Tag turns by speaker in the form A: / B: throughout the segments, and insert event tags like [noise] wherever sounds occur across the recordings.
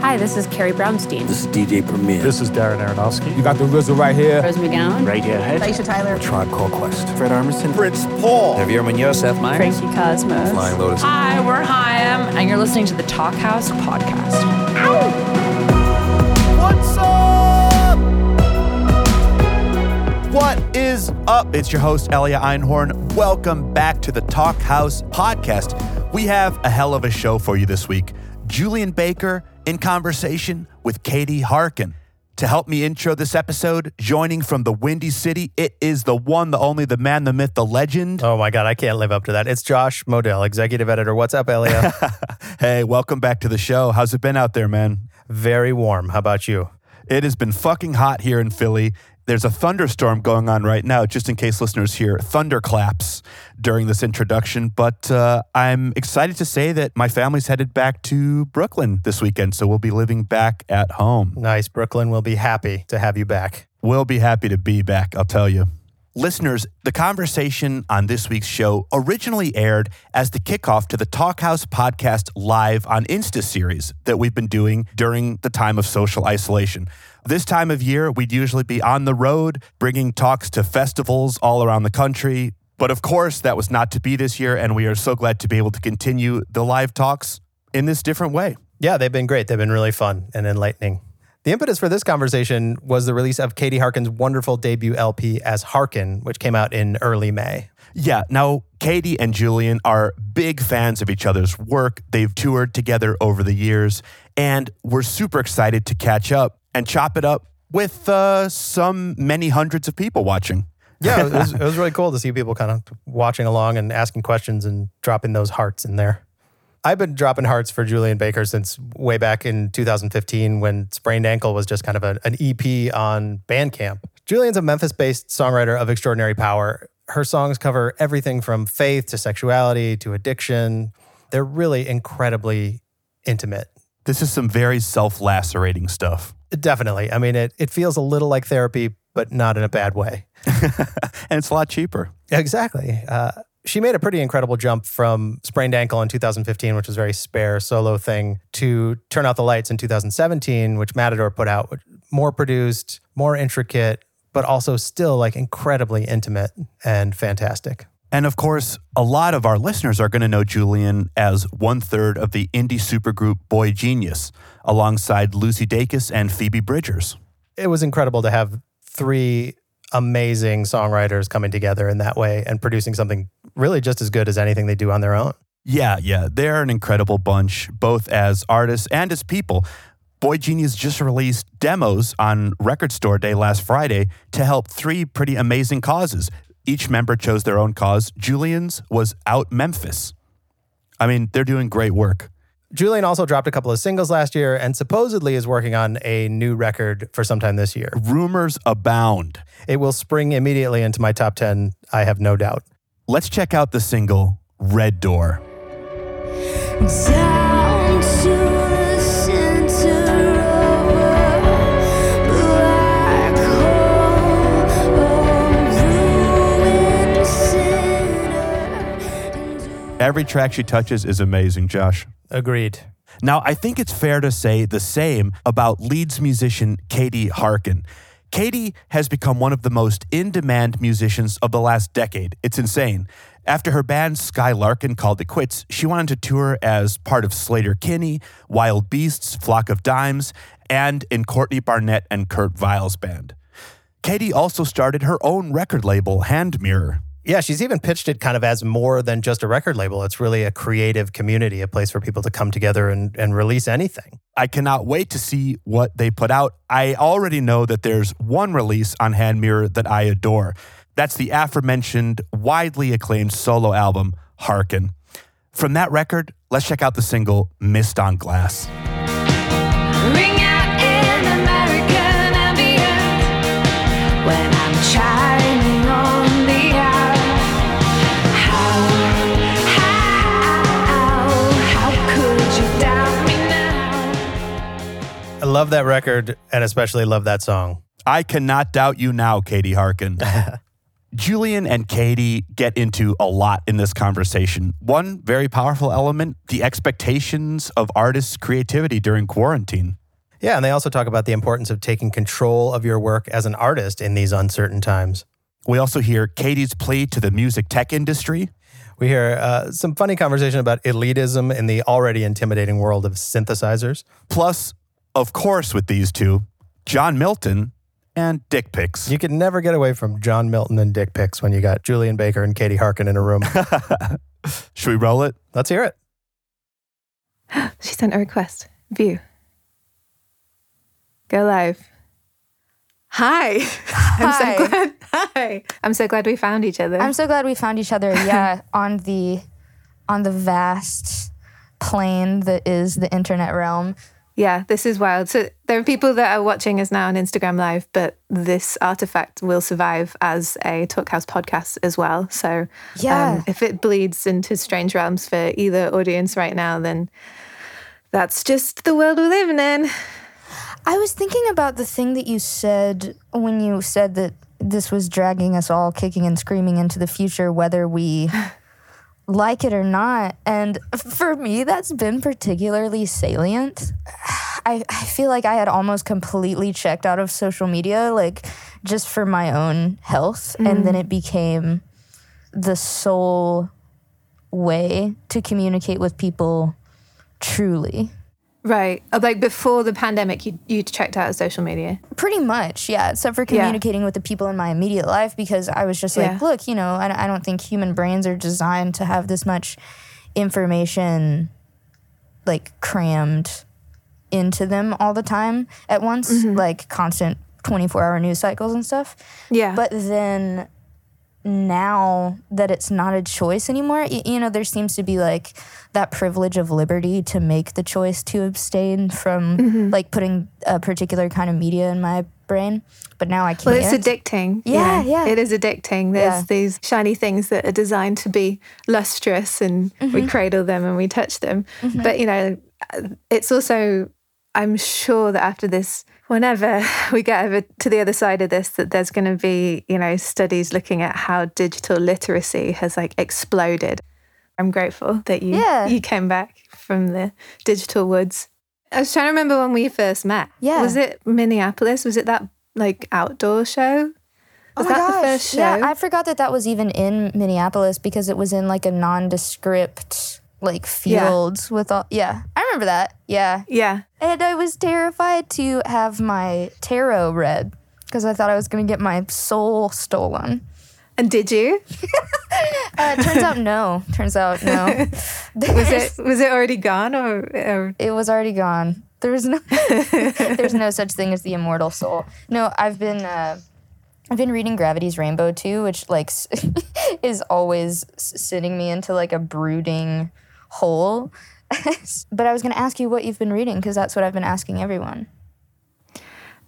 A: Hi, this is Carrie Brownstein.
B: This is DJ Premier.
C: This is Darren Aronofsky.
D: You got the RZA right here.
A: Rose McGowan.
B: Radiohead.
E: Aisha Tyler.
B: Tribe Called Quest. Fred Armisen.
D: Prince Paul.
B: Javier Munoz. Seth Meyers.
A: Frankie Cosmos.
B: Flying Lotus.
F: Hi, we're Haim, and you're listening to the Talkhouse podcast.
D: What's up? What is up? It's your host, Elia Einhorn. Welcome back to the Talkhouse podcast. We have a hell of a show for you this week. Julien Baker in conversation with Katie Harkin. To help me intro this episode, joining from the Windy City, it is the one, the only, the man, the myth, the legend.
C: Oh my God, I can't live up to that. It's Josh Modell, executive editor. What's up, Elia? [laughs]
D: hey, welcome back to the show. How's it been out there, man?
C: Very warm. How about you?
D: It has been fucking hot here in Philly. There's a thunderstorm going on right now, just in case listeners hear thunderclaps during this introduction. But uh, I'm excited to say that my family's headed back to Brooklyn this weekend, so we'll be living back at home.
C: Nice. Brooklyn will be happy to have you back.
D: We'll be happy to be back, I'll tell you. Listeners, the conversation on this week's show originally aired as the kickoff to the Talkhouse podcast live on Insta series that we've been doing during the time of social isolation. This time of year, we'd usually be on the road, bringing talks to festivals all around the country. But of course, that was not to be this year, and we are so glad to be able to continue the live talks in this different way.
C: Yeah, they've been great. They've been really fun and enlightening. The impetus for this conversation was the release of Katie Harkin's wonderful debut LP as Harkin, which came out in early May.
D: Yeah. Now, Katie and Julien are big fans of each other's work. They've toured together over the years, and we're super excited to catch up and chop it up with uh, some many hundreds of people watching.
C: Yeah, it was, [laughs] it was really cool to see people kind of watching along and asking questions and dropping those hearts in there. I've been dropping hearts for Julien Baker since way back in 2015 when Sprained Ankle was just kind of a, an EP on Bandcamp. Julien's a Memphis based songwriter of extraordinary power. Her songs cover everything from faith to sexuality to addiction. They're really incredibly intimate.
D: This is some very self lacerating stuff.
C: Definitely. I mean, it, it feels a little like therapy, but not in a bad way. [laughs]
D: and it's a lot cheaper.
C: Exactly. Uh, she made a pretty incredible jump from sprained ankle in 2015, which was a very spare solo thing, to Turn Out the Lights in 2017, which Matador put out, which- more produced, more intricate, but also still like incredibly intimate and fantastic.
D: And of course, a lot of our listeners are going to know Julien as one third of the indie supergroup boygenius, alongside Lucy Dacus and Phoebe Bridgers.
C: It was incredible to have three amazing songwriters coming together in that way and producing something really just as good as anything they do on their own.
D: Yeah, yeah, they're an incredible bunch, both as artists and as people. boygenius just released demos on Record Store Day last Friday to help three pretty amazing causes. Each member chose their own cause. Julien's was Out Memphis. I mean, they're doing great work.
C: Julien also dropped a couple of singles last year and supposedly is working on a new record for sometime this year.
D: Rumors abound.
C: It will spring immediately into my top 10, I have no doubt.
D: Let's check out the single Red Door.
G: Down to the center of a black hole, a ruined sinner.
D: Every track she touches is amazing, Josh.
C: Agreed.
D: Now, I think it's fair to say the same about Leeds musician Katie Harkin. Katie has become one of the most in demand musicians of the last decade. It's insane. After her band Sky Larkin called it quits, she wanted to tour as part of Sleater-Kinney, Wild Beasts, Flock of Dimes, and in Courtney Barnett and Kurt Vile's band. Katie also started her own record label, Hand Mirror.
C: Yeah, she's even pitched it kind of as more than just a record label. It's really a creative community, a place for people to come together and, and release anything.
D: I cannot wait to see what they put out. I already know that there's one release on Hand Mirror that I adore. That's the aforementioned, widely acclaimed solo album, Harkin. From that record, let's check out the single Mist on Glass.
G: Ring out in American ambient when I'm shining
C: love that record and especially love that song.
D: I cannot doubt you now, Katie Harkin. [laughs] Julien and Katie get into a lot in this conversation. One very powerful element the expectations of artists' creativity during quarantine.
C: Yeah, and they also talk about the importance of taking control of your work as an artist in these uncertain times.
D: We also hear Katie's plea to the music tech industry.
C: We hear uh, some funny conversation about elitism in the already intimidating world of synthesizers.
D: Plus, of course, with these two, John Milton and dick pics.
C: You can never get away from John Milton and dick pics when you got Julien Baker and Katie Harkin in a room. [laughs]
D: Should we roll it?
C: Let's hear it. [gasps]
A: She sent a request. View. Go live. Hi. [laughs] I'm so glad. Hi. I'm so glad we found each other.
E: I'm so glad we found each other. Yeah, [laughs] on the on the vast plane that is the internet realm.
A: Yeah, this is wild. So there are people that are watching us now on Instagram Live, but this artifact will survive as a Talkhouse podcast as well. So
E: Yeah.
A: um, if it bleeds into strange realms for either audience right now, then that's just the world we're living in.
E: I was thinking about the thing that you said when you said that this was dragging us all kicking and screaming into the future, whether we like it or not. And for me, that's been particularly salient. I, I feel like I had almost completely checked out of social media, like just for my own health. And then mm. it became the sole way to communicate with people truly.
A: Right. Uh, Like before the pandemic, you, you checked out of social media.
E: Pretty much, yeah. Except for
A: Yeah.
E: communicating with the people in my immediate life because I was just like,
A: Yeah.
E: look, you know, I, I don't think human brains are designed to have this much information like crammed into them all the time at once,
A: Mm-hmm.
E: like constant 24 hour news cycles and stuff.
A: Yeah.
E: But then now that it's not a choice anymore, you know, there seems to be like that privilege of liberty to make the choice to abstain from
A: Mm-hmm.
E: like putting a particular kind of media in my brain. But now I can't.
A: Well, it's addicting. you
E: Yeah, yeah.
A: It is addicting. There's
E: Yeah.
A: these shiny things that are designed to be lustrous and
E: Mm-hmm.
A: we cradle them and we touch them. But, you know, it's also, I'm sure that after this, whenever [laughs] we get over to the other side of this, that there's going to be, you know, studies looking at how digital literacy has like exploded. I'm grateful that you
E: Yeah.
A: you came back from the digital woods. I was trying to remember when we first met.
E: Yeah.
A: Was it Minneapolis? Was it that like outdoor show? Oh was that the first show?
E: Oh Yeah, I forgot that that was even in Minneapolis because it was in like a nondescript like fields with all. Yeah, I remember that. Yeah,
A: yeah.
E: and I was terrified to have my tarot read because I thought I was going to get my soul stolen.
A: And did you? [laughs]
E: Uh, turns out no. Turns out no. [laughs]
A: Was it was it already gone or, or
E: it was already gone. There's no [laughs] there's no such thing as the immortal soul. No, I've been uh, I've been reading Gravity's Rainbow too, which like is always sending me into like a brooding hole. [laughs] but I was gonna ask you what you've been reading because that's what I've been asking everyone.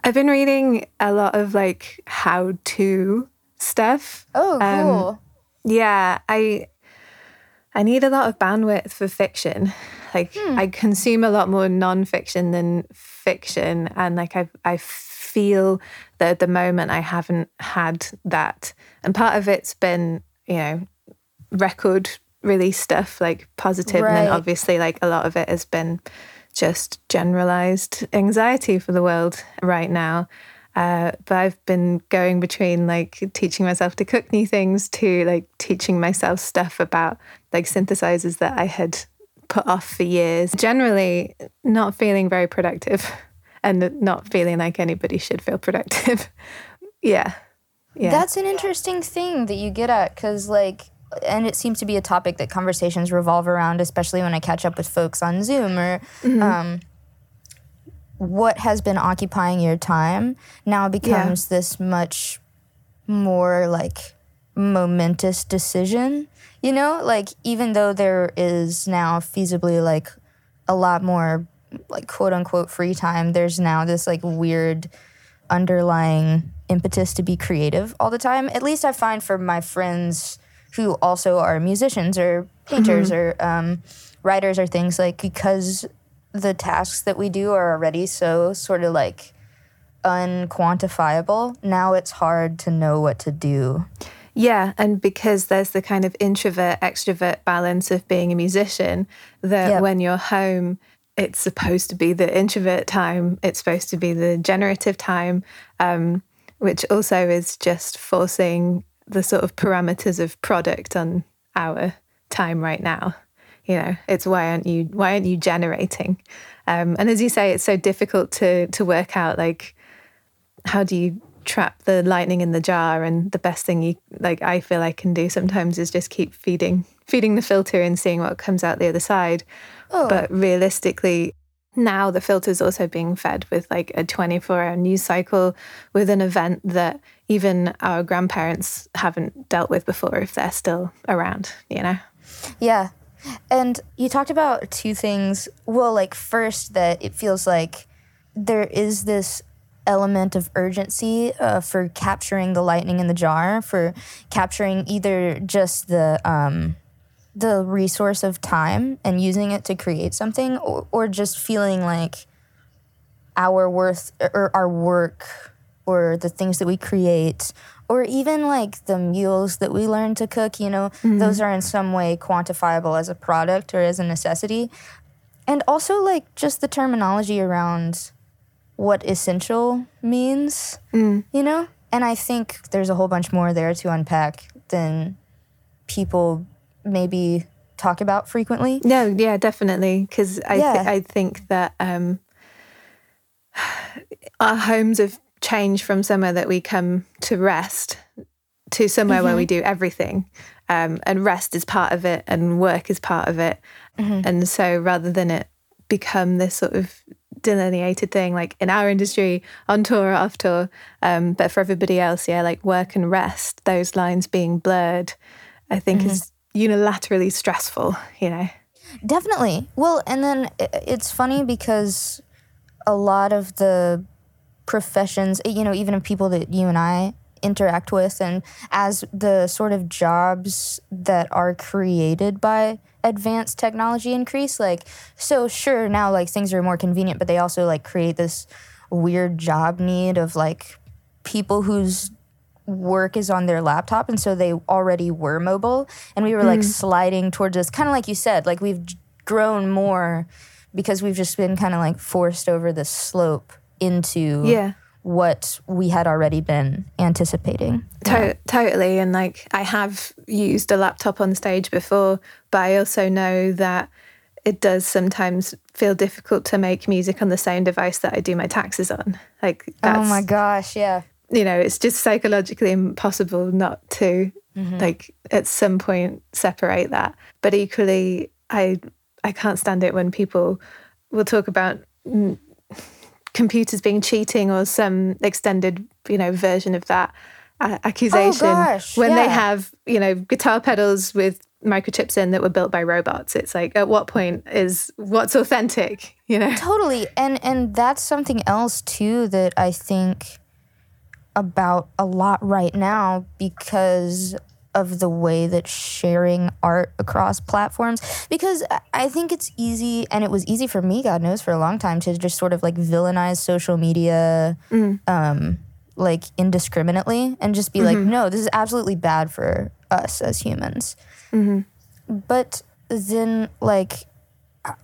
A: I've been reading a lot of like how to stuff.
E: Oh,
A: Um,
E: cool.
A: Yeah, I I need a lot of bandwidth for fiction. Like I consume a lot more nonfiction than fiction, and like I I feel that at the moment I haven't had that, and part of it's been you know record release stuff like positive, and
E: Right.
A: then obviously like a lot of it has been just generalized anxiety for the world right now. Uh, but I've been going between like teaching myself to cook new things to like teaching myself stuff about like synthesizers that I had put off for years. Generally, not feeling very productive [laughs] and not feeling like anybody should feel productive. [laughs] yeah. Yeah.
E: That's an interesting thing that you get at because, like, and it seems to be a topic that conversations revolve around, especially when I catch up with folks on Zoom or um, what has been occupying your time now becomes this much more like momentous decision. You know, like, even though there is now feasibly like a lot more like quote unquote free time, there's now this like weird underlying impetus to be creative all the time. At least I find for my friends who also are musicians or painters or um, writers or things like because the tasks that we do are already so sort of like unquantifiable. Now it's hard to know what to do.
A: Yeah, and because there's the kind of introvert extrovert balance of being a musician, that
E: Yep.
A: when you're home, it's supposed to be the introvert time, it's supposed to be the generative time, um, which also is just forcing the sort of parameters of product on our time right now. You know, it's why aren't you why aren't you generating? Um, and as you say, it's so difficult to to work out like how do you trap the lightning in the jar and the best thing you like i feel i can do sometimes is just keep feeding feeding the filter and seeing what comes out the other side but realistically now the filter is also being fed with like a 24 hour news cycle with an event that even our grandparents haven't dealt with before if they're still around you know
E: Yeah. And you talked about two things. Well, like, first, that it feels like there is this element of urgency uh, for capturing the lightning in the jar, for capturing either just the. Um, the resource of time and using it to create something or, or just feeling like our worth or our work or the things that we create or even like the meals that we learn to cook you know? Mm-hmm. Those are in some way quantifiable as a product or as a necessity. And also like just the terminology around what essential means mm. you know? And i think there's a whole bunch more there to unpack than people maybe talk about frequently
A: No, yeah, definitely. Because I,
E: Yeah.
A: th- I think that um, our homes have changed from somewhere that we come to rest to somewhere where we do everything. Um, and rest is part of it, and work is part of it. And so rather than it become this sort of delineated thing, like in our industry, on tour or off tour, um, but for everybody else, yeah, like work and rest, those lines being blurred, I think is unilaterally stressful, you know?
E: Definitely. Well, and then it's funny because a lot of the professions, you know, even of people that you and I interact with, and as the sort of jobs that are created by advanced technology increase, like, so sure, now like things are more convenient, but they also like create this weird job need of like people whose work is on their laptop and so they already were mobile and we were like mm. sliding towards this kind of like you said like we've grown more because we've just been kind of like forced over the slope into
A: Yeah.
E: what we had already been anticipating
A: To- totally. And like, I have used a laptop on stage before, but I also know that it does sometimes feel difficult to make music on the same device that I do my taxes on. Like, that's,
E: oh my gosh yeah
A: you know, it's just psychologically impossible not to,
E: Mm-hmm.
A: like, at some point separate that. But equally, I I can't stand it when people will talk about computers being cheating or some extended, you know, version of that uh, accusation
E: Oh, gosh,
A: when they have, you know, guitar pedals with microchips in that were built by robots. It's like, at what point is what's authentic, you know?
E: totally and and that's something else too that i think about a lot right now because of the way that sharing art across platforms because I- think it's easy and it was easy for me god knows for a long time to just sort of like villainize social media mm. um like indiscriminately and just be like mm-hmm. no this is absolutely bad for us as humans. Mm-hmm. But then like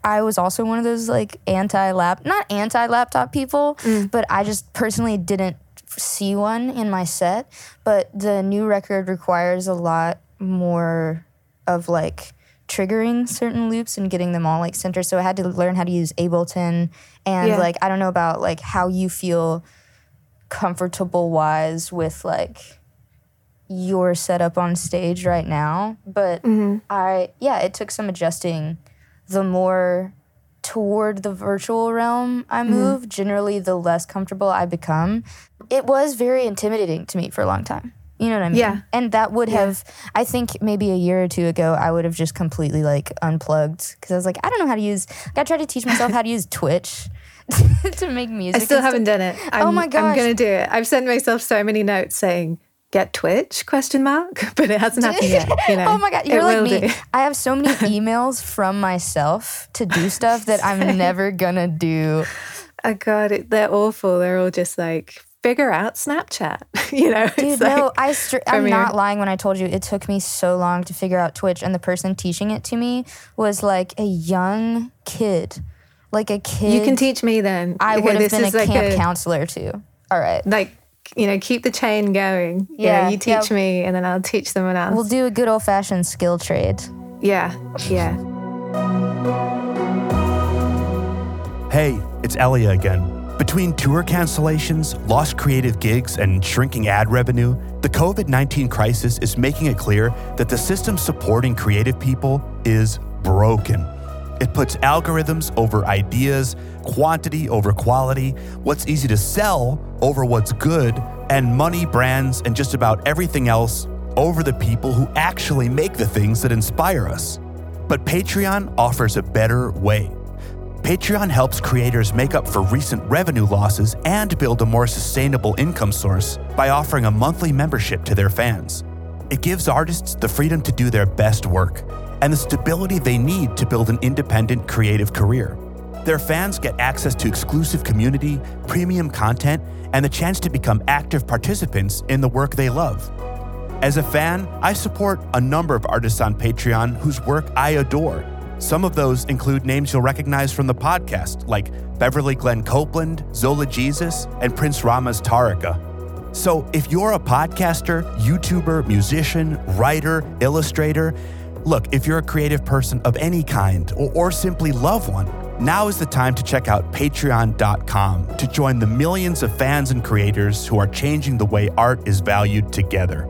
E: I was also one of those like anti lap, not anti laptop people, mm. but I just personally didn't see one in my set. But the new record requires a lot more of like triggering certain loops and getting them all like centered. So I had to learn how to use Ableton and
A: Yeah.
E: like I don't know about like how you feel comfortable wise with like your setup on stage right now, but mm-hmm. I yeah, it took some adjusting the more toward the virtual realm I mm-hmm. move, generally the less comfortable I become. It was very intimidating to me for a long time. You know what I mean?
A: Yeah.
E: And that would have, I think maybe a year or two ago, I would have just completely like unplugged because I was like, I don't know how to use, I tried to teach myself [laughs] how to use Twitch [laughs] to make music.
A: I still haven't done it. Oh I'm,
E: Oh my
A: I'm going to do it. I've sent myself so many notes saying, get Twitch, question mark, [laughs] but it hasn't happened yet. You [laughs] oh know?
E: Oh my god, you're like me.
A: do.
E: I have so many [laughs] emails from myself to do stuff that I'm never gonna do.
A: Oh God, it, they're awful. They're all just like figure out Snapchat. you know,
E: Dude, no, I str- I'm not lying when I told you it took me so long to figure out Twitch, and the person teaching it to me was like a young kid, like a kid.
A: you can teach me then.
E: I would have been a
A: is like
E: camp counselor too. All right,
A: Like, you know, keep the chain going. You know,
E: Yeah,
A: you teach
E: yeah.
A: me and then I'll teach them someone else.
E: we'll do a good old fashioned skill trade.
A: yeah, yeah.
D: Hey, it's Elia again. Between tour cancellations, lost creative gigs, and shrinking ad revenue, the COVID 19 crisis is making it clear that the system supporting creative people is broken. It puts algorithms over ideas, quantity over quality, what's easy to sell over what's good, and money, brands, and just about everything else over the people who actually make the things that inspire us. But Patreon offers a better way. Patreon helps creators make up for recent revenue losses and build a more sustainable income source by offering a monthly membership to their fans. It gives artists the freedom to do their best work and the stability they need to build an independent creative career. Their fans get access to exclusive community, premium content, and the chance to become active participants in the work they love. As a fan, I support a number of artists on Patreon whose work I adore. Some of those include names you'll recognize from the podcast, like Beverly Glenn Copeland, Zola Jesus, and Prince Rama's Taraka. So if you're a podcaster, YouTuber, musician, writer, illustrator, look, if you're a creative person of any kind or, or simply love one, now is the time to check out patreon.com to join the millions of fans and creators who are changing the way art is valued together.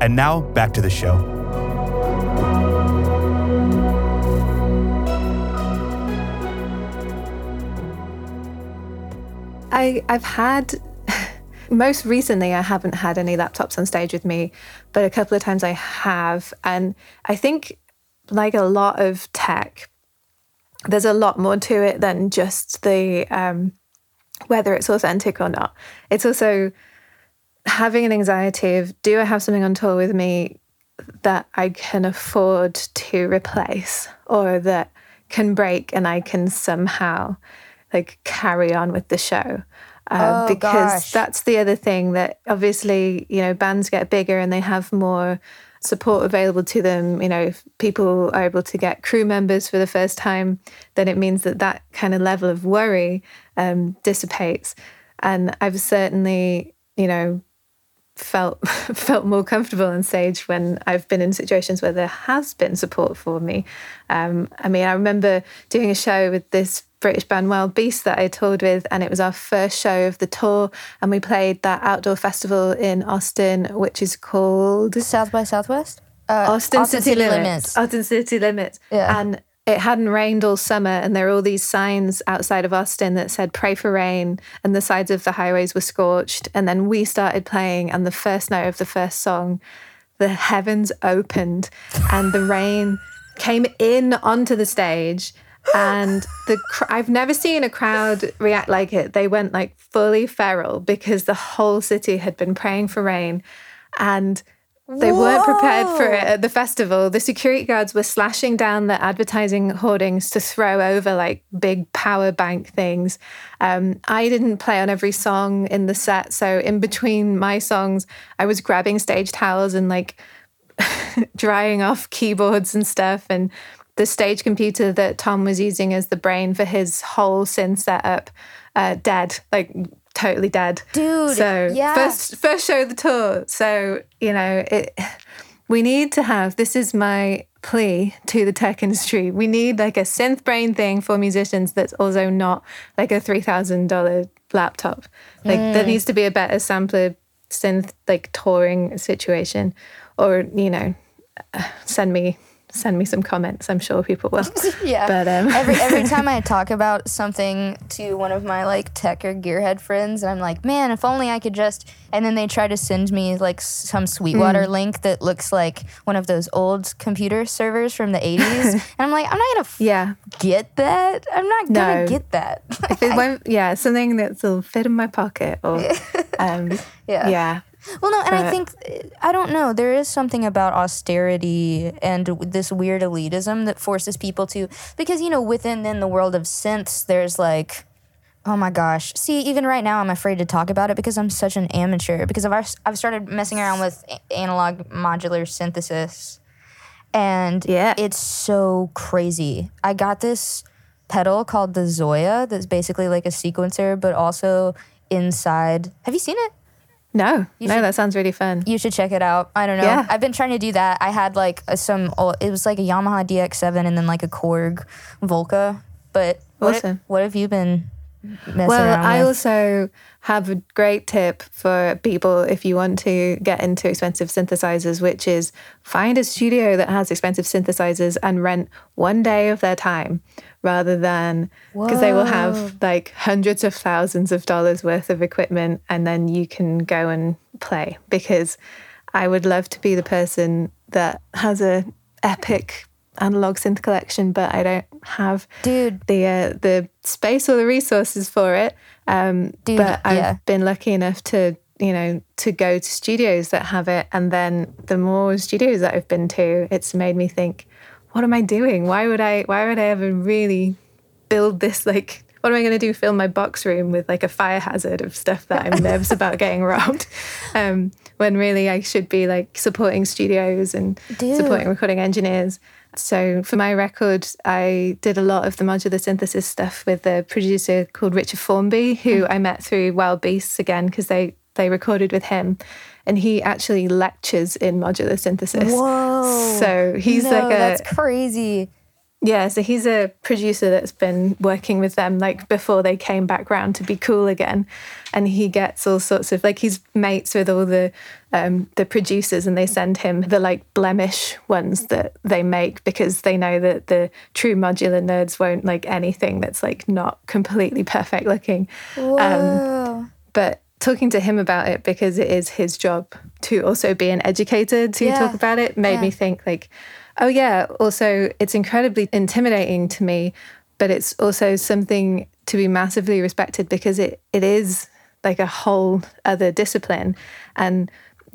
D: And now back to the show.
A: I I've had most recently I haven't had any laptops on stage with me, but a couple of times I have, and I think like a lot of tech, there's a lot more to it than just the um, whether it's authentic or not. It's also having an anxiety of do I have something on tour with me that I can afford to replace or that can break and I can somehow like carry on with the show. Uh,
E: Oh,
A: because
E: gosh.
A: that's the other thing that obviously, you know, bands get bigger and they have more support available to them. You know, if people are able to get crew members for the first time, then it means that that kind of level of worry um, dissipates. And I've certainly, you know, felt [laughs] felt more comfortable on stage when I've been in situations where there has been support for me. Um, I mean, I remember doing a show with this British band Wild Beast that I toured with, and it was our first show of the tour, and we played that outdoor festival in Austin, which is called
E: South by Southwest. Uh,
A: Austin, City, Limits. Austin City Limits.
E: Yeah.
A: And it hadn't rained all summer, and there were all these signs outside of Austin that said "Pray for rain," and the sides of the highways were scorched. And then we started playing, and the first note of the first song, the heavens opened, and the rain came in onto the stage. And the cr- I've never seen a crowd react like it. They went like fully feral because the whole city had been praying for rain, and they weren't prepared for it at the festival. The security guards were slashing down the advertising hoardings to throw over like big power bank things. Um, I didn't play on every song in the set. So in between my songs, I was grabbing stage towels and like [laughs] drying off keyboards and stuff. And the stage computer that Tom was using as the brain for his whole synth setup, uh, dead, like totally dead.
E: Dude,
A: So
E: yeah.
A: first first show of the tour. So you know it. We need to have. This is my plea to the tech industry. We need like a synth brain thing for musicians that's also not like a three thousand dollar laptop. Like there needs to be a better sampler synth like touring situation, or you know, uh, send me send me some comments. I'm sure people will. [laughs]
E: Yeah.
A: But um,
E: every every time I [laughs] talk about something to one of my like tech or gearhead friends, and I'm like, man, if only I could just. And then they try to send me like some Sweetwater link that looks like one of those old computer servers from the [laughs] 80s, and I'm like, I'm not gonna f-
A: yeah.
E: get that. I'm not gonna
A: No.
E: get that.
A: If it won't, yeah, something that'll fit in my pocket or, um,
E: Yeah.
A: yeah.
E: Well, no, and I think I don't know. There is something about austerity and this weird elitism that forces people to because you know within then the world of synths, there's like Oh my gosh. See, even right now, I'm afraid to talk about it because I'm such an amateur. Because I've, I've started messing around with analog modular synthesis. And
A: Yeah.
E: it's so crazy. I got this pedal called the ZOIA that's basically like a sequencer, but also inside. Have you seen it?
A: No,
E: You
A: no,
E: should-
A: that sounds really fun.
E: You should check it out. I don't know.
A: Yeah.
E: I've been trying to do that. I had like a, some, old, it was like a Yamaha DX7 and then like a Korg Volca. But what,
A: Awesome.
E: what have you been
A: Well, I
E: with?
A: also have a great tip for people if you want to get into expensive synthesizers, which is find a studio that has expensive synthesizers and rent one day of their time rather than because they will have like hundreds of thousands of dollars worth of equipment and then you can go and play because I would love to be the person that has a epic analog synth collection but I don't have
E: Dude.
A: the uh, the space or the resources for it. Um,
E: Dude,
A: but I've
E: yeah.
A: been lucky enough to you know to go to studios that have it, and then the more studios that I've been to, it's made me think, what am I doing? Why would I? Why would I ever really build this like? What am I going to do? Fill my box room with like a fire hazard of stuff that I'm nervous [laughs] about getting robbed, um, when really I should be like supporting studios and
E: Dude.
A: supporting recording engineers. So for my record, I did a lot of the modular synthesis stuff with a producer called Richard Formby, who mm-hmm. I met through Wild Beasts again because they they recorded with him, and he actually lectures in modular synthesis.
E: Whoa.
A: So he's
E: no,
A: like a
E: that's crazy.
A: Yeah, so he's a producer that's been working with them like before they came back round to be cool again, and he gets all sorts of like he's mates with all the um, the producers, and they send him the like blemish ones that they make because they know that the true modular nerds won't like anything that's like not completely perfect looking.
E: Whoa.
A: But talking to him about it because it is his job to also be an educator to
E: Yeah.
A: talk about it made me think like oh yeah. Also it's incredibly intimidating to me but it's also something to be massively respected because it it is like a whole other discipline. And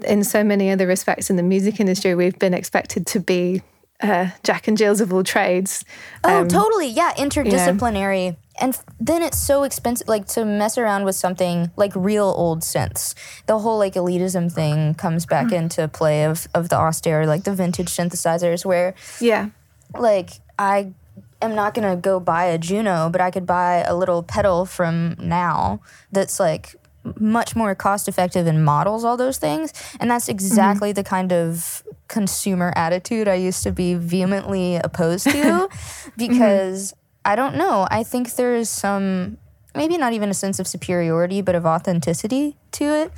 A: in so many other respects in the music industry we've been expected to be uh, Jack and Jills of all trades.
E: Oh,
A: Um,
E: totally. Yeah, interdisciplinary. And f- then it's so expensive, like to mess around with something like real old synths. The whole like elitism thing comes back into play of, of the austere, like the vintage synthesizers, where
A: Yeah.
E: like I am not gonna go buy a Juno, but I could buy a little pedal from now that's like much more cost effective and models all those things. And that's exactly the kind of consumer attitude I used to be vehemently opposed to [laughs] because I don't know. I think there is some maybe not even a sense of superiority, but of authenticity to it.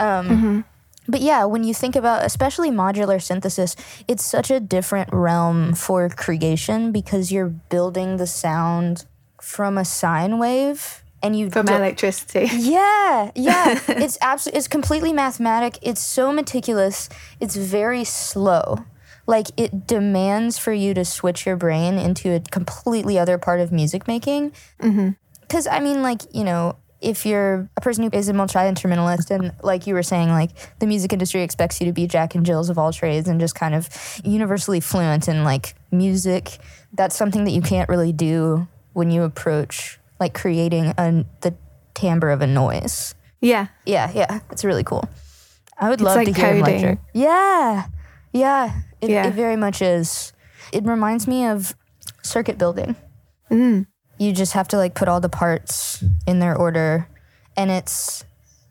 E: Um, but yeah, when you think about especially modular synthesis, it's such a different realm for creation because you're building the sound from a sine wave and you
A: From electricity. [laughs]
E: yeah, yeah. [laughs] it's absolutely it's completely mathematic. It's so meticulous. It's very slow. Like it demands for you to switch your brain into a completely other part of music making. Mm-hmm. Because I mean, like you know, if you're a person who is a multi instrumentalist, and like you were saying, like the music industry expects you to be Jack and Jills of all trades and just kind of universally fluent in like music. That's something that you can't really do when you approach like creating a, the timbre of a noise.
A: Yeah.
E: Yeah, yeah, it's really cool. I would
A: It's
E: love
A: like
E: to hear him
A: coding.
E: lecture. Yeah, yeah, it,
A: Yeah.
E: it very much is. It reminds me of circuit building.
A: Mm.
E: You just have to like put all the parts in their order, and it's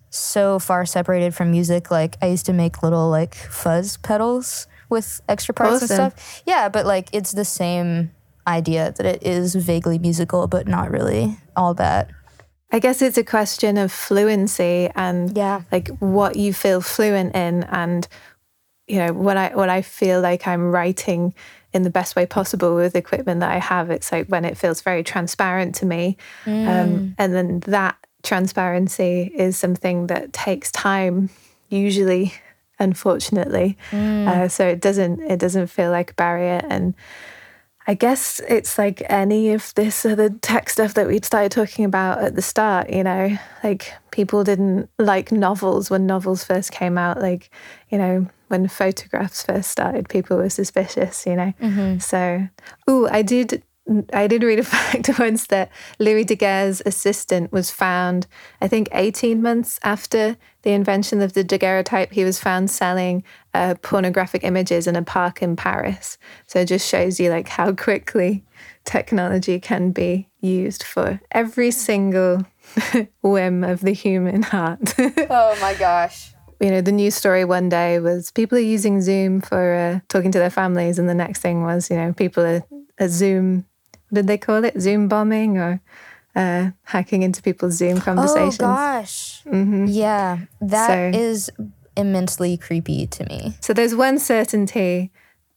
E: so far separated from music. Like I used to make little like fuzz pedals with extra parts and stuff. Yeah, but like it's the same idea that it is vaguely musical, but not really all that.
A: I guess it's a question of fluency and
E: Yeah.
A: like what you feel fluent in and you know when I when I feel like I'm writing in the best way possible with equipment that I have. It's like when it feels very transparent to me. Um, and then that transparency is something that takes time usually unfortunately. Uh, so it doesn't it doesn't feel like a barrier. And I guess it's like any of this other tech stuff that we'd started talking about at the start, you know, like people didn't like novels when novels first came out. Like, you know, when photographs first started, people were suspicious, you know. Mm-hmm. So, ooh, I did I did read a [laughs] fact once that Louis Daguerre's assistant was found, I think, 18 months after the invention of the daguerreotype. He was found selling uh, pornographic images in a park in Paris. So it just shows you like how quickly technology can be used for every single [laughs] whim of the human heart. [laughs]
E: Oh my gosh.
A: you know, the news story one day was people are using Zoom for uh, talking to their families, and the next thing was, you know, people are, are Zoom. Did they call it? Zoom bombing or uh, hacking into people's Zoom conversations.
E: Oh gosh. Yeah, that
A: So-
E: is immensely creepy to me.
A: So there's one certainty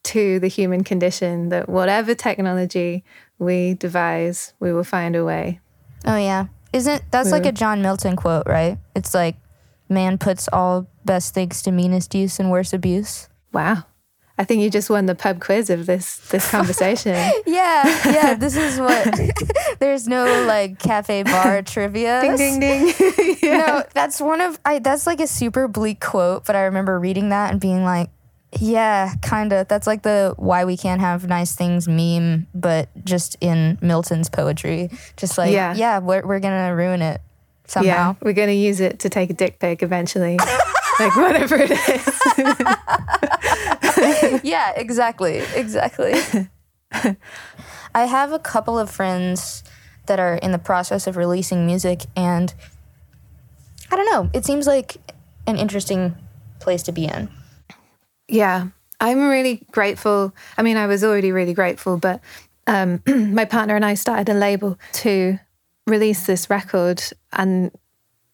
A: to the human condition that whatever technology we devise, we will find a way.
E: Oh yeah. Isn't that's like a John Milton quote, right? It's like man puts all best things to meanest use and worst abuse.
A: Wow. I think you just won the pub quiz of this this [laughs] conversation.
E: Yeah, yeah, [laughs] this is what [laughs] there's no like cafe bar trivia.
A: ding ding ding.
E: No, that's one of I that's like a super bleak quote, but I remember reading that and being like, yeah, kind of. That's like the why we can't have nice things meme, but just in Milton's poetry. Just like,
A: Yeah.
E: yeah, we're, we're going to ruin it somehow.
A: Yeah, we're going to use it to take a dick pic eventually. like whatever it is. [laughs]
E: yeah, exactly. Exactly. I have a couple of friends that are in the process of releasing music, and I don't know. It seems like an interesting place to be in.
A: Yeah, I'm really grateful. I mean, I was already really grateful, but um, [clears throat] my partner and I started a label to release this record, and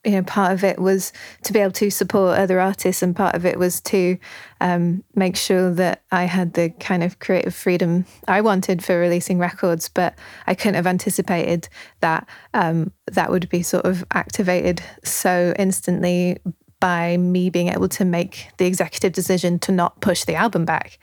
A: you know, part of it was to be able to support other artists, and part of it was to um, make sure that I had the kind of creative freedom I wanted for releasing records. But I couldn't have anticipated that um, that would be sort of activated so instantly by me being able to make the executive decision to not push the album back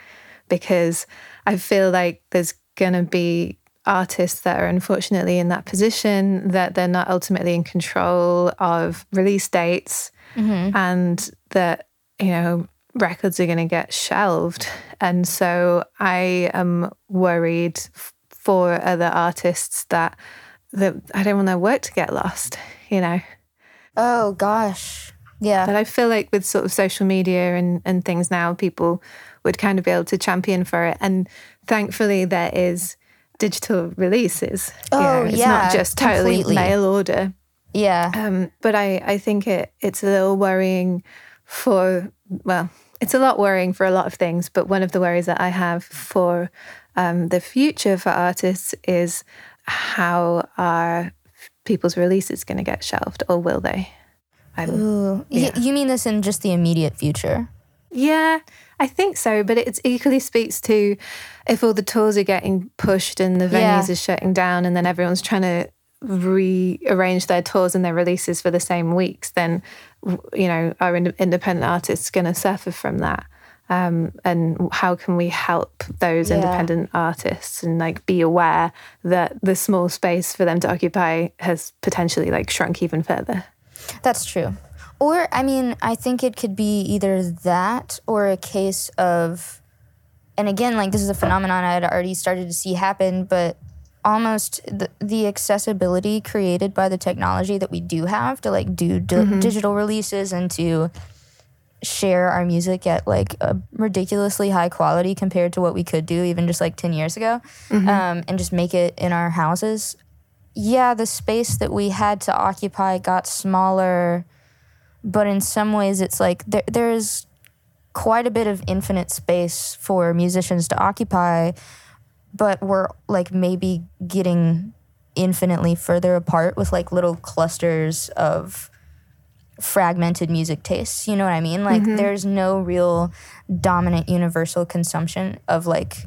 A: because I feel like there's going to be artists that are unfortunately in that position that they're not ultimately in control of release dates mm-hmm. and that you know records are going to get shelved and so I am worried f- for other artists that that I don't want their work to get lost you know
E: Oh, gosh. Yeah.
A: but I feel like with sort of social media and, and things now, people would kind of be able to champion for it. And thankfully, there is digital releases. You
E: Oh,
A: know, it's
E: yeah,
A: not just totally
E: completely.
A: mail order.
E: Yeah.
A: Um, but I, I think it it's a little worrying for well, it's a lot worrying for a lot of things. But one of the worries that I have for um, the future for artists is how are people's releases going to get shelved, or will they? I'm,
E: Ooh. Y- you mean this in just the immediate future?
A: Yeah, I think so. But it equally speaks to if all the tours are getting pushed and the venues
E: Yeah.
A: are shutting down, and then everyone's trying to rearrange their tours and their releases for the same weeks, then you know our ind- independent artists going to suffer from that. Um, and how can we help those
E: Yeah.
A: independent artists and like be aware that the small space for them to occupy has potentially like shrunk even further?
E: That's true. Or, I mean, I think it could be either that or a case of, and again, like this is a phenomenon I had already started to see happen, but almost the, the accessibility created by the technology that we do have to like do di- digital releases and to share our music at like a ridiculously high quality compared to what we could do even just like 10 years ago um, and just make it in our houses. Yeah the space that we had to occupy got smaller but in some ways it's like there, there's quite a bit of infinite space for musicians to occupy but we're like maybe getting infinitely further apart with like little clusters of fragmented music tastes you know what i mean? Like mm-hmm. there's no real dominant universal consumption of like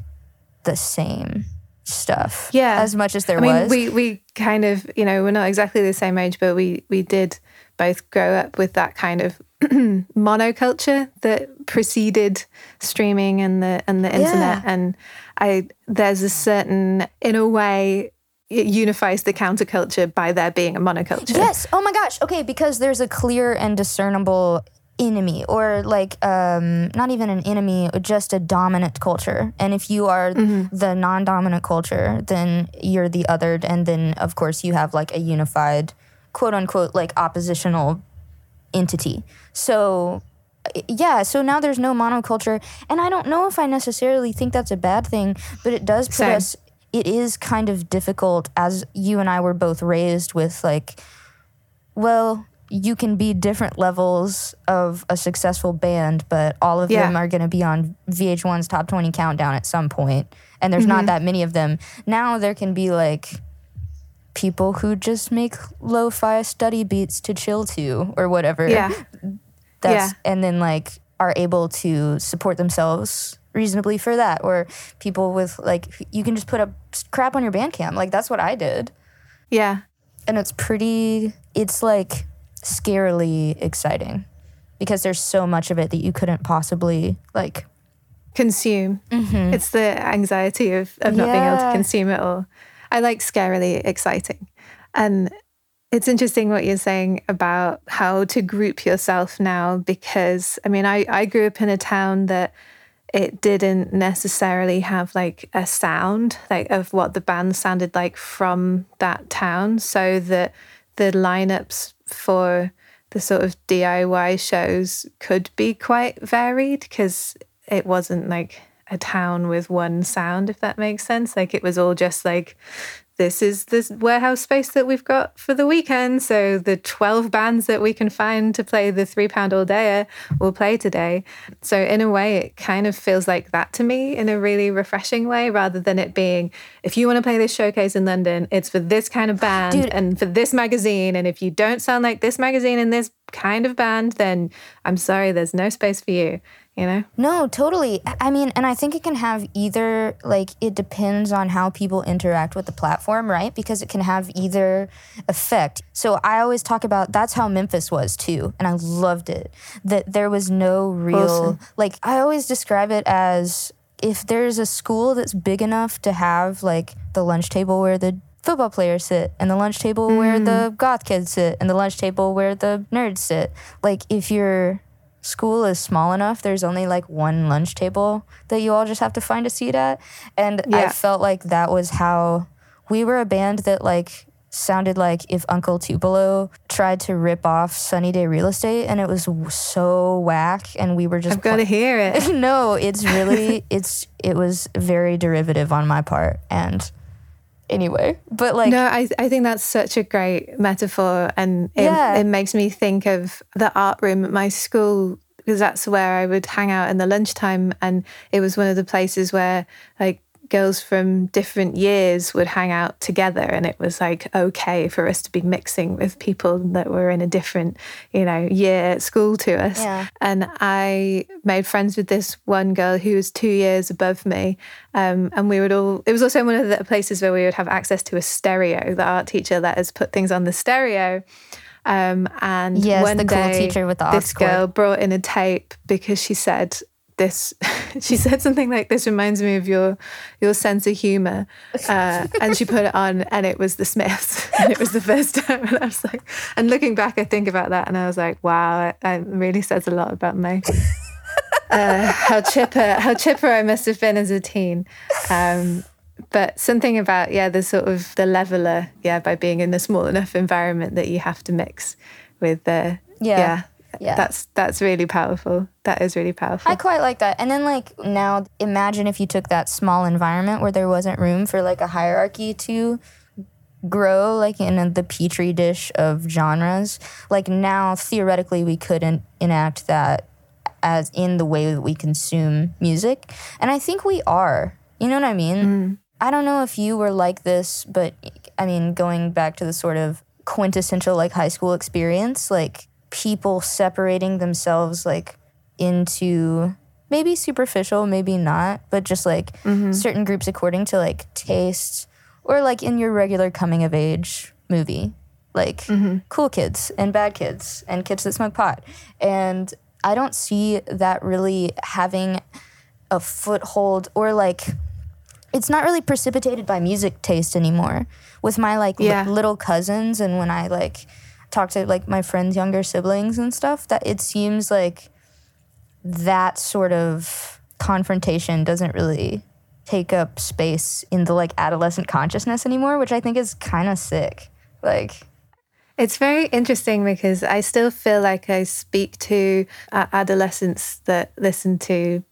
E: the same stuff
A: Yeah.
E: as much as there
A: I mean,
E: was.
A: we we kind of, you know, we're not exactly the same age, but we we did both grow up with that kind of [clears throat] monoculture that preceded streaming and the and the internet. And I there's a certain, in a way, it unifies the counterculture by there being a monoculture.
E: Yes. Oh my gosh. Okay, because there's a clear and discernible enemy or like um, not even an enemy, just a dominant culture. And if you are the non-dominant culture, then you're the othered, and then of course you have like a unified, quote unquote, like oppositional entity. So yeah, so now there's no monoculture, and I don't know if I necessarily think that's a bad thing, but it does put
A: Same.
E: us. It is kind of difficult as you and I were both raised with like, well, you can be different levels of a successful band, but all of
A: Yeah.
E: them are going to be on VH1's top 20 countdown at some point, and there's
A: Mm-hmm.
E: not that many of them. Now there can be like people who just make lo-fi study beats to chill to or whatever
A: Yeah.
E: that's
A: Yeah.
E: and then like are able to support themselves reasonably for that or people with like you can just put up crap on your bandcamp like that's what i did
A: Yeah.
E: and it's pretty it's like scarily exciting because there's so much of it that you couldn't possibly like
A: consume. Mm-hmm. It's the anxiety of, of not being able to consume it all. I like scarily exciting. And it's interesting what you're saying about how to group yourself now because I mean I, I grew up in a town that it didn't necessarily have like a sound like of what the band sounded like from that town so that the lineups for the sort of DIY shows could be quite varied because it wasn't like a town with one sound if that makes sense like it was all just like this is this warehouse space that we've got for the weekend. So the 12 bands that we can find to play the three pound all dayer will play today. So in a way, it kind of feels like that to me in a really refreshing way, rather than it being, if you want to play this showcase in London, it's for this kind of band
E: Dude.
A: and for this magazine. And if you don't sound like this magazine and this kind of band, then I'm sorry, there's no space for you, you know?
E: No, totally. I- mean, and I think it can have either, like, it depends on how people interact with the platform, right? Because it can have either effect. So I always talk about that's how Memphis was too. And I loved it. That there was no real,
A: Awesome.
E: like, I always describe it as if there's a school that's big enough to have, like, the lunch table where the football players sit and the lunch table where the mm. goth kids sit and the lunch table where the nerds sit. Like, if you're school is small enough, there's only like one lunch table that you all just have to find a seat at. And I felt like that was how we were a band that like sounded like if Uncle Tupelo tried to rip off Sunny Day Real Estate and it was so whack and we were just
A: I've got to hear it. [laughs]
E: no, it's really [laughs] it's it was very derivative on my part and anyway, but like
A: no, I, I think that's such a great metaphor. And it,
E: Yeah.
A: it makes me think of the art room at my school because that's where I would hang out in the lunchtime. And it was one of the places where like girls from different years would hang out together. And it was like okay for us to be mixing with people that were in a different, you know, year at school to us.
E: Yeah.
A: And I made friends with this one girl who was two years above me. Um, and we would all, it was also one of the places where we would have access to a stereo. The art teacher let us put things on the stereo. Um, and
E: Yes,
A: one
E: the cool teacher with the
A: this girl brought in a tape because she said, this [laughs] she said something like this reminds me of your your sense of humor. Uh, and she put it on and it was the smiths. [laughs] And it was the first [laughs] time and i was like and looking back i think about that and i was like wow it, it really says a lot about me. Uh, how chipper how chipper i must have been as a teen. Um, but something about yeah the sort of the leveler yeah by being in a small enough environment that you have to mix with the
E: Yeah.
A: yeah
E: Yeah.
A: that's that's really powerful that is really powerful
E: I quite like that. And then like now imagine if you took that small environment where there wasn't room for like a hierarchy to grow like in a, the petri dish of genres. Like now theoretically we couldn't enact that as in the way that we consume music. And I think we are. You know what I mean? Mm. I don't know if you were like this, but I mean going back to the sort of quintessential like high school experience, like people separating themselves like into maybe superficial, maybe not, but just like mm-hmm. certain groups according to like taste or like in your regular coming of age movie, like mm-hmm. cool kids and bad kids and kids that smoke pot. And I don't see that really having a foothold or like it's not really precipitated by music taste anymore. With my like li- little cousins and when i like talk to like my friends' younger siblings and stuff, that it seems like that sort of confrontation doesn't really take up space in the like adolescent consciousness anymore, which I think is kind of sick. Like,
A: It's very interesting because I still feel like I speak to uh, adolescents that listen to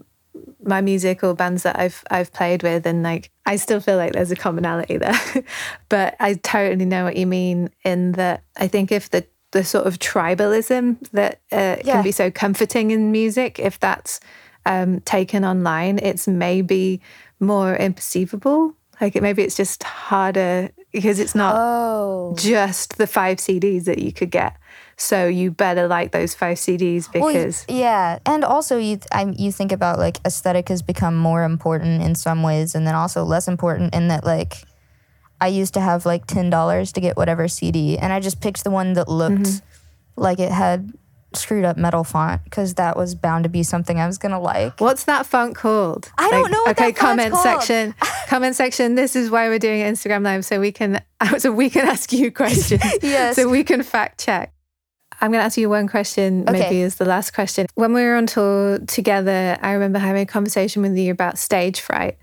A: my music or bands that I've I've played with, and like I still feel like there's a commonality there. [laughs] but I totally know what you mean in that I think if the the sort of tribalism that uh,
E: Yeah.
A: can be so comforting in music, if that's um, taken online, it's maybe more imperceivable. Like it, maybe it's just harder because it's not
E: oh,
A: just the five CDs that you could get. So you better like those five CDs because
E: yeah, and also you I, you think about like aesthetic has become more important in some ways, and then also less important in that like I used to have like ten dollars to get whatever CD, and I just picked the one that looked
A: Mm-hmm.
E: like it had screwed up metal font because that was bound to be something I was gonna like.
A: what's that font called?
E: I don't know what
A: okay, comment section. [laughs] comment section. This is why we're doing Instagram live so we can [laughs] so we can ask you questions. [laughs]
E: Yes.
A: So we can fact check. I'm going to ask you one question,
E: Okay.
A: maybe as the last question. When we were on tour together, I remember having a conversation with you about stage fright.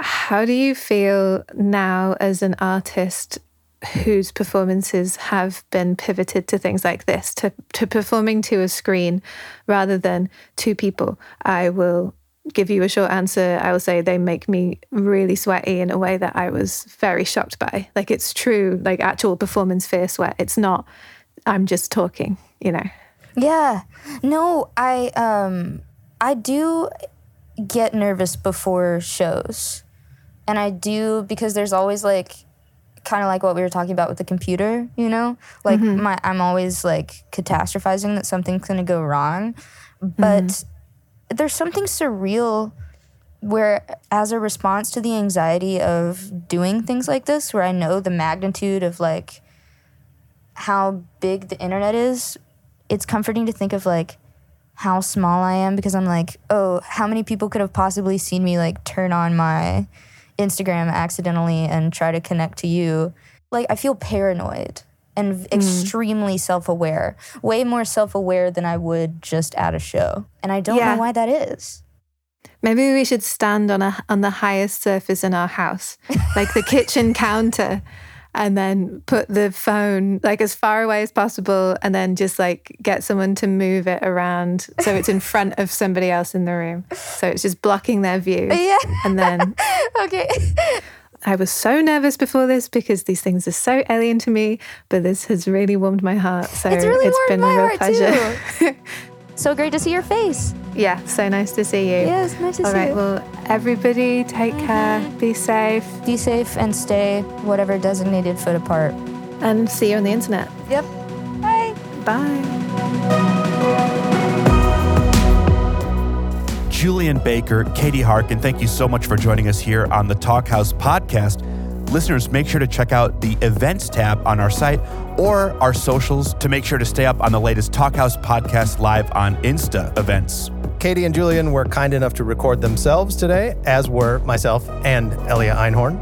A: How do you feel now as an artist whose performances have been pivoted to things like this, to, to performing to a screen rather than two people? I will give you a short answer. I will say they make me really sweaty in a way that I was very shocked by. Like it's true, like actual performance fear sweat. It's not, I'm just talking, you know.
E: Yeah. No, I um I do get nervous before shows. And I do because there's always like kind of like what we were talking about with the computer, you know? Like my I'm always like catastrophizing that something's going to go wrong. But there's something surreal where as a response to the anxiety of doing things like this where I know the magnitude of like how big the internet is, it's comforting to think of like how small I am because I'm like, oh, how many people could have possibly seen me like turn on my Instagram accidentally and try to connect to you? Like, I feel paranoid and mm. extremely self aware, way more self aware than I would just at a show. And I don't
A: Yeah.
E: know why that is.
A: Maybe we should stand on a on the highest surface in our house, like the kitchen [laughs] counter, and then put the phone like as far away as possible, and then just like get someone to move it around so it's in front of somebody else in the room, so it's just blocking their view. [laughs]
E: Yeah.
A: And then [laughs]
E: okay.
A: I was so nervous before this because these things are so alien to me, but this has really warmed my heart. So
E: It's really warmed
A: been
E: my
A: a real
E: heart,
A: pleasure. [laughs]
E: So great to see your face.
A: yeah, so nice to see you.
E: Yes, nice to
A: All
E: see
A: right,
E: you.
A: All right, well, everybody take mm-hmm. care, be safe,
E: Be safe and stay whatever designated foot apart.
A: and see you on the internet.
E: Yep. Bye.
A: Bye.
D: Julien Baker, Katie Harkin, thank you so much for joining us here on the Talkhouse podcast. Listeners, make sure to check out the events tab on our site or our socials to make sure to stay up on the latest Talkhouse podcast live on Insta events.
C: Katie and Julien were kind enough to record themselves today, as were myself and Elia Einhorn.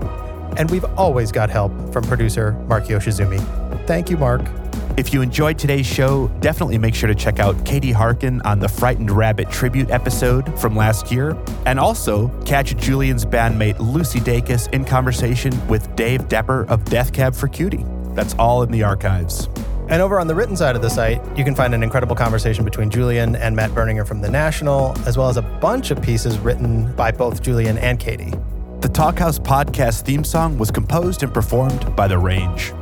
C: And we've always got help from producer Mark Yoshizumi. Thank you, Mark.
D: If you enjoyed today's show, definitely make sure to check out Katie Harkin on the Frightened Rabbit tribute episode from last year. And also catch Julien's bandmate Lucy Dacus in conversation with Dave Depper of Death Cab for Cutie. That's all in the archives.
C: And over on the written side of the site, you can find an incredible conversation between Julien and Matt Berninger from The National, as well as a bunch of pieces written by both Julien and Katie.
D: The Talkhouse podcast theme song was composed and performed by The Range.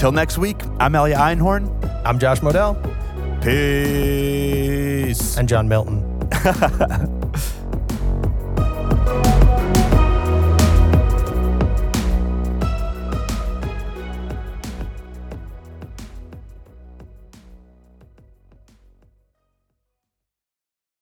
D: Till next week, I'm Elia Einhorn.
C: I'm Josh Modell
D: Peace.
C: and John Milton. [laughs]